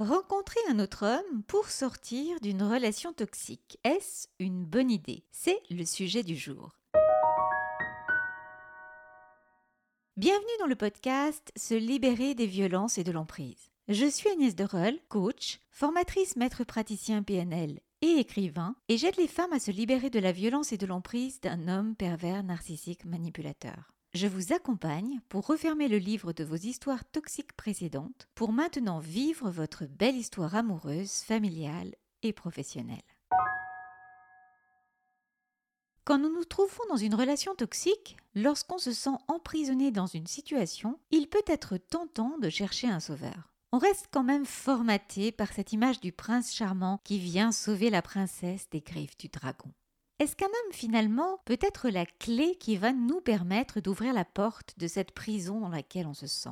Rencontrer un autre homme pour sortir d'une relation toxique, est-ce une bonne idée? C'est le sujet du jour. Bienvenue dans le podcast Se libérer des violences et de l'emprise. Je suis Agnès Dereul, coach, formatrice maître praticien PNL et écrivain, et j'aide les femmes à se libérer de la violence et de l'emprise d'un homme pervers narcissique manipulateur. Je vous accompagne pour refermer le livre de vos histoires toxiques précédentes pour maintenant vivre votre belle histoire amoureuse, familiale et professionnelle. Quand nous nous trouvons dans une relation toxique, lorsqu'on se sent emprisonné dans une situation, il peut être tentant de chercher un sauveur. On reste quand même formaté par cette image du prince charmant qui vient sauver la princesse des griffes du dragon. Est-ce qu'un homme finalement peut être la clé qui va nous permettre d'ouvrir la porte de cette prison dans laquelle on se sent?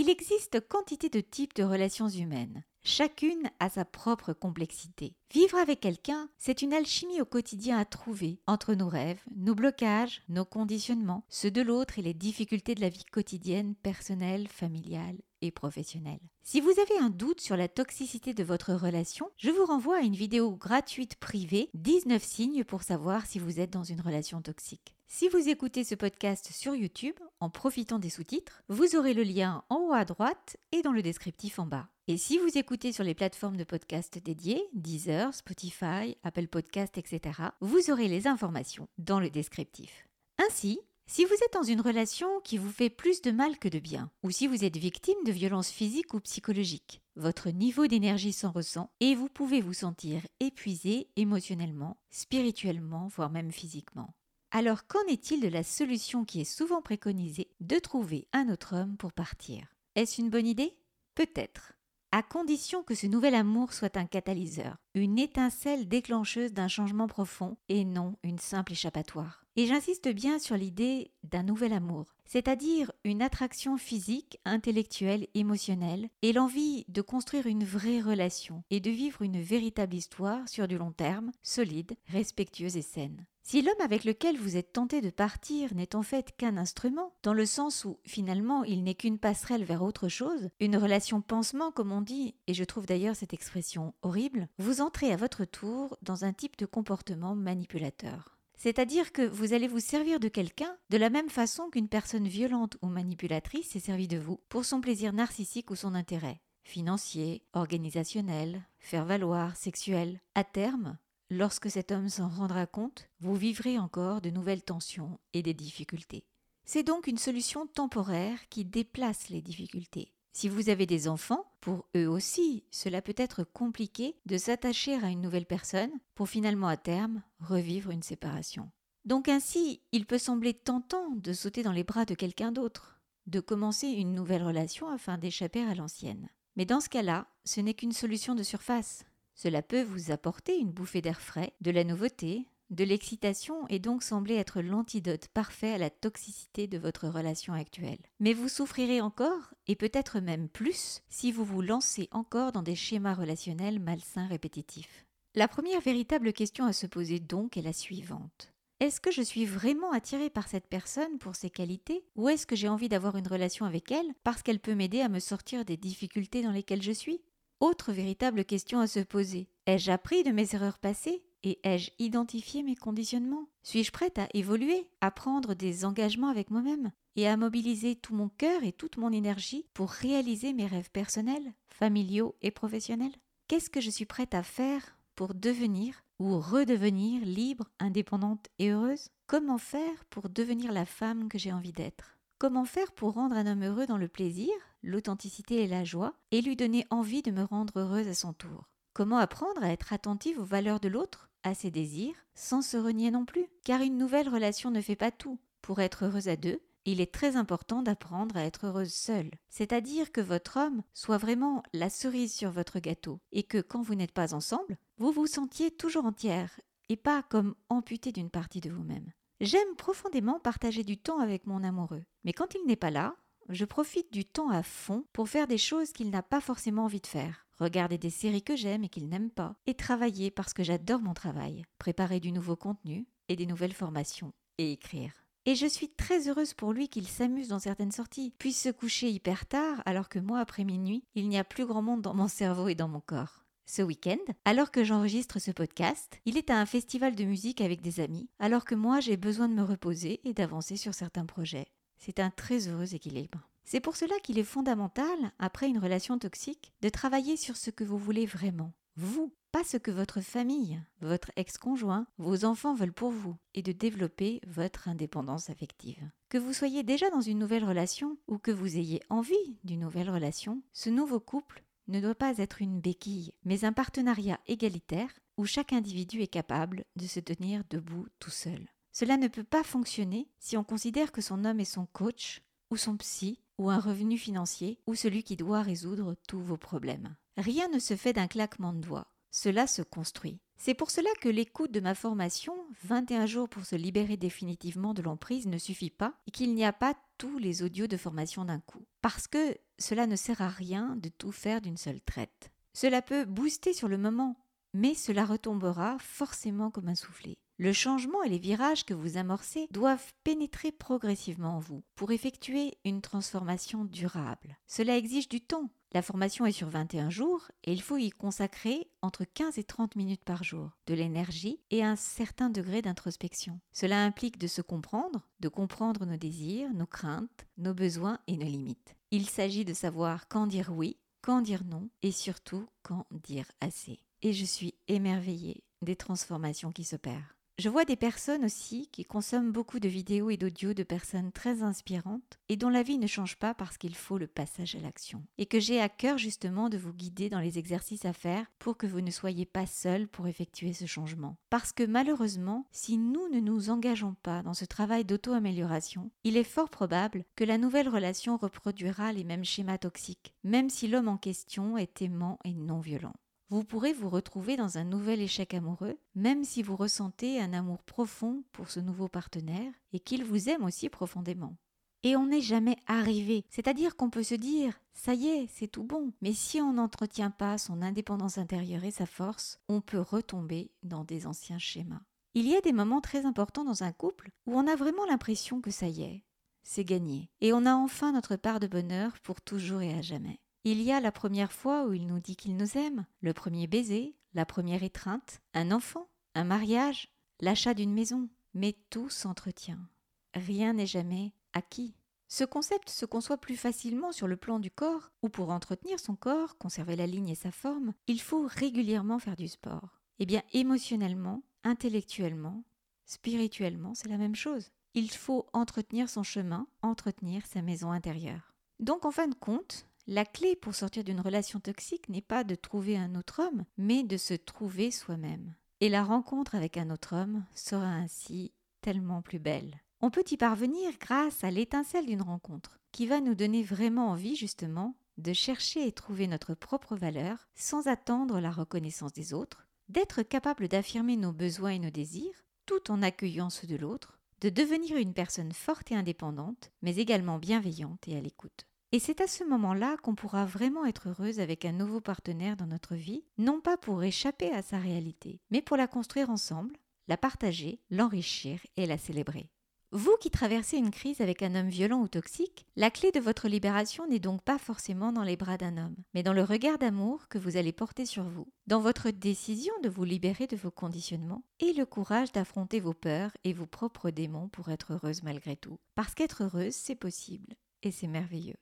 Il existe quantité de types de relations humaines. Chacune a sa propre complexité. Vivre avec quelqu'un, c'est une alchimie au quotidien à trouver entre nos rêves, nos blocages, nos conditionnements, ceux de l'autre et les difficultés de la vie quotidienne, personnelle, familiale et professionnelle. Si vous avez un doute sur la toxicité de votre relation, je vous renvoie à une vidéo gratuite privée 19 signes pour savoir si vous êtes dans une relation toxique. Si vous écoutez ce podcast sur YouTube en profitant des sous-titres, vous aurez le lien en haut à droite et dans le descriptif en bas. Et si vous écoutez sur les plateformes de podcast dédiées, Deezer, Spotify, Apple Podcast, etc., vous aurez les informations dans le descriptif. Ainsi, si vous êtes dans une relation qui vous fait plus de mal que de bien, ou si vous êtes victime de violences physiques ou psychologiques, votre niveau d'énergie s'en ressent et vous pouvez vous sentir épuisé émotionnellement, spirituellement, voire même physiquement. Alors qu'en est-il de la solution qui est souvent préconisée de trouver un autre homme pour partir? Est-ce une bonne idée? Peut-être à condition que ce nouvel amour soit un catalyseur, une étincelle déclencheuse d'un changement profond et non une simple échappatoire. Et j'insiste bien sur l'idée d'un nouvel amour, c'est-à-dire une attraction physique, intellectuelle, émotionnelle, et l'envie de construire une vraie relation et de vivre une véritable histoire sur du long terme, solide, respectueuse et saine. Si l'homme avec lequel vous êtes tenté de partir n'est en fait qu'un instrument, dans le sens où finalement il n'est qu'une passerelle vers autre chose, une relation pansement comme on dit, et je trouve d'ailleurs cette expression horrible, vous entrez à votre tour dans un type de comportement manipulateur. C'est-à-dire que vous allez vous servir de quelqu'un de la même façon qu'une personne violente ou manipulatrice s'est servie de vous pour son plaisir narcissique ou son intérêt financier, organisationnel, faire valoir, sexuel. À terme, Lorsque cet homme s'en rendra compte, vous vivrez encore de nouvelles tensions et des difficultés. C'est donc une solution temporaire qui déplace les difficultés. Si vous avez des enfants, pour eux aussi, cela peut être compliqué de s'attacher à une nouvelle personne pour finalement à terme revivre une séparation. Donc ainsi, il peut sembler tentant de sauter dans les bras de quelqu'un d'autre, de commencer une nouvelle relation afin d'échapper à l'ancienne. Mais dans ce cas-là, ce n'est qu'une solution de surface. Cela peut vous apporter une bouffée d'air frais, de la nouveauté, de l'excitation et donc sembler être l'antidote parfait à la toxicité de votre relation actuelle. Mais vous souffrirez encore, et peut-être même plus, si vous vous lancez encore dans des schémas relationnels malsains répétitifs. La première véritable question à se poser donc est la suivante. Est-ce que je suis vraiment attirée par cette personne pour ses qualités ou est-ce que j'ai envie d'avoir une relation avec elle parce qu'elle peut m'aider à me sortir des difficultés dans lesquelles je suis? Autre véritable question à se poser. Ai-je appris de mes erreurs passées et ai-je identifié mes conditionnements? Suis-je prête à évoluer, à prendre des engagements avec moi-même et à mobiliser tout mon cœur et toute mon énergie pour réaliser mes rêves personnels, familiaux et professionnels? Qu'est-ce que je suis prête à faire pour devenir ou redevenir libre, indépendante et heureuse? Comment faire pour devenir la femme que j'ai envie d'être? Comment faire pour rendre un homme heureux dans le plaisir, l'authenticité et la joie, et lui donner envie de me rendre heureuse à son tour Comment apprendre à être attentive aux valeurs de l'autre, à ses désirs, sans se renier non plus? Car une nouvelle relation ne fait pas tout. Pour être heureuse à deux, il est très important d'apprendre à être heureuse seule. C'est-à-dire que votre homme soit vraiment la cerise sur votre gâteau, et que quand vous n'êtes pas ensemble, vous vous sentiez toujours entière, et pas comme amputée d'une partie de vous-même. J'aime profondément partager du temps avec mon amoureux, mais quand il n'est pas là, je profite du temps à fond pour faire des choses qu'il n'a pas forcément envie de faire. Regarder des séries que j'aime et qu'il n'aime pas, et travailler parce que j'adore mon travail, préparer du nouveau contenu et des nouvelles formations, et écrire. Et je suis très heureuse pour lui qu'il s'amuse dans certaines sorties, puisse se coucher hyper tard, alors que moi, après minuit, il n'y a plus grand monde dans mon cerveau et dans mon corps. Ce week-end, alors que j'enregistre ce podcast, il est à un festival de musique avec des amis, alors que moi j'ai besoin de me reposer et d'avancer sur certains projets. C'est un très heureux équilibre. C'est pour cela qu'il est fondamental, après une relation toxique, de travailler sur ce que vous voulez vraiment. Vous, pas ce que votre famille, votre ex-conjoint, vos enfants veulent pour vous, et de développer votre indépendance affective. Que vous soyez déjà dans une nouvelle relation ou que vous ayez envie d'une nouvelle relation, ce nouveau couple ne doit pas être une béquille, mais un partenariat égalitaire où chaque individu est capable de se tenir debout tout seul. Cela ne peut pas fonctionner si on considère que son homme est son coach, ou son psy, ou un revenu financier, ou celui qui doit résoudre tous vos problèmes. Rien ne se fait d'un claquement de doigts. Cela se construit. C'est pour cela que l'écoute de ma formation, 21 jours pour se libérer définitivement de l'emprise, ne suffit pas et qu'il n'y a pas tous les audios de formation d'un coup. Parce que cela ne sert à rien de tout faire d'une seule traite. Cela peut booster sur le moment, mais cela retombera forcément comme un soufflet. Le changement et les virages que vous amorcez doivent pénétrer progressivement en vous pour effectuer une transformation durable. Cela exige du temps, la formation est sur 21 jours et il faut y consacrer entre 15 et 30 minutes par jour, de l'énergie et un certain degré d'introspection. Cela implique de se comprendre, de comprendre nos désirs, nos craintes, nos besoins et nos limites. Il s'agit de savoir quand dire oui, quand dire non et surtout quand dire assez. Et je suis émerveillée des transformations qui s'opèrent. Je vois des personnes aussi qui consomment beaucoup de vidéos et d'audios de personnes très inspirantes et dont la vie ne change pas parce qu'il faut le passage à l'action. Et que j'ai à cœur justement de vous guider dans les exercices à faire pour que vous ne soyez pas seuls pour effectuer ce changement. Parce que malheureusement, si nous ne nous engageons pas dans ce travail d'auto-amélioration, il est fort probable que la nouvelle relation reproduira les mêmes schémas toxiques, même si l'homme en question est aimant et non violent vous pourrez vous retrouver dans un nouvel échec amoureux, même si vous ressentez un amour profond pour ce nouveau partenaire et qu'il vous aime aussi profondément. Et on n'est jamais arrivé, c'est-à-dire qu'on peut se dire ça y est, c'est tout bon, mais si on n'entretient pas son indépendance intérieure et sa force, on peut retomber dans des anciens schémas. Il y a des moments très importants dans un couple où on a vraiment l'impression que ça y est, c'est gagné, et on a enfin notre part de bonheur pour toujours et à jamais. Il y a la première fois où il nous dit qu'il nous aime, le premier baiser, la première étreinte, un enfant, un mariage, l'achat d'une maison, mais tout s'entretient. Rien n'est jamais acquis. Ce concept se conçoit plus facilement sur le plan du corps, où pour entretenir son corps, conserver la ligne et sa forme, il faut régulièrement faire du sport. Eh bien, émotionnellement, intellectuellement, spirituellement, c'est la même chose. Il faut entretenir son chemin, entretenir sa maison intérieure. Donc, en fin de compte, la clé pour sortir d'une relation toxique n'est pas de trouver un autre homme, mais de se trouver soi-même. Et la rencontre avec un autre homme sera ainsi tellement plus belle. On peut y parvenir grâce à l'étincelle d'une rencontre, qui va nous donner vraiment envie justement de chercher et trouver notre propre valeur sans attendre la reconnaissance des autres, d'être capable d'affirmer nos besoins et nos désirs tout en accueillant ceux de l'autre, de devenir une personne forte et indépendante, mais également bienveillante et à l'écoute. Et c'est à ce moment-là qu'on pourra vraiment être heureuse avec un nouveau partenaire dans notre vie, non pas pour échapper à sa réalité, mais pour la construire ensemble, la partager, l'enrichir et la célébrer. Vous qui traversez une crise avec un homme violent ou toxique, la clé de votre libération n'est donc pas forcément dans les bras d'un homme, mais dans le regard d'amour que vous allez porter sur vous, dans votre décision de vous libérer de vos conditionnements et le courage d'affronter vos peurs et vos propres démons pour être heureuse malgré tout. Parce qu'être heureuse, c'est possible et c'est merveilleux.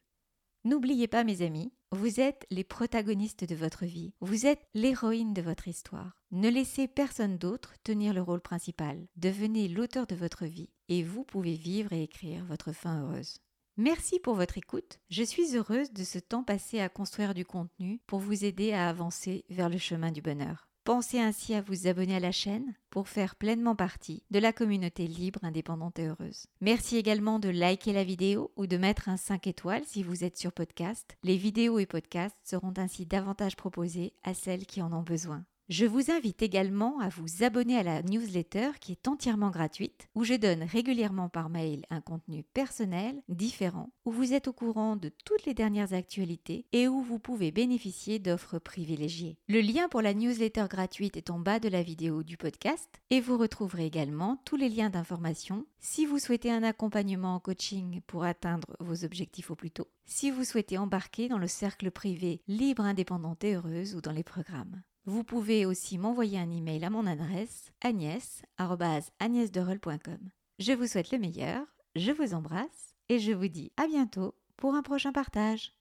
N'oubliez pas, mes amis, vous êtes les protagonistes de votre vie, vous êtes l'héroïne de votre histoire. Ne laissez personne d'autre tenir le rôle principal. Devenez l'auteur de votre vie et vous pouvez vivre et écrire votre fin heureuse. Merci pour votre écoute. Je suis heureuse de ce temps passé à construire du contenu pour vous aider à avancer vers le chemin du bonheur. Pensez ainsi à vous abonner à la chaîne pour faire pleinement partie de la communauté libre, indépendante et heureuse. Merci également de liker la vidéo ou de mettre un 5 étoiles si vous êtes sur podcast. Les vidéos et podcasts seront ainsi davantage proposés à celles qui en ont besoin. Je vous invite également à vous abonner à la newsletter qui est entièrement gratuite, où je donne régulièrement par mail un contenu personnel, différent, où vous êtes au courant de toutes les dernières actualités et où vous pouvez bénéficier d'offres privilégiées. Le lien pour la newsletter gratuite est en bas de la vidéo du podcast et vous retrouverez également tous les liens d'information si vous souhaitez un accompagnement en coaching pour atteindre vos objectifs au plus tôt, si vous souhaitez embarquer dans le cercle privé libre, indépendante et heureuse ou dans les programmes. Vous pouvez aussi m'envoyer un email à mon adresse agnès.agnesderel.com. Je vous souhaite le meilleur, je vous embrasse et je vous dis à bientôt pour un prochain partage.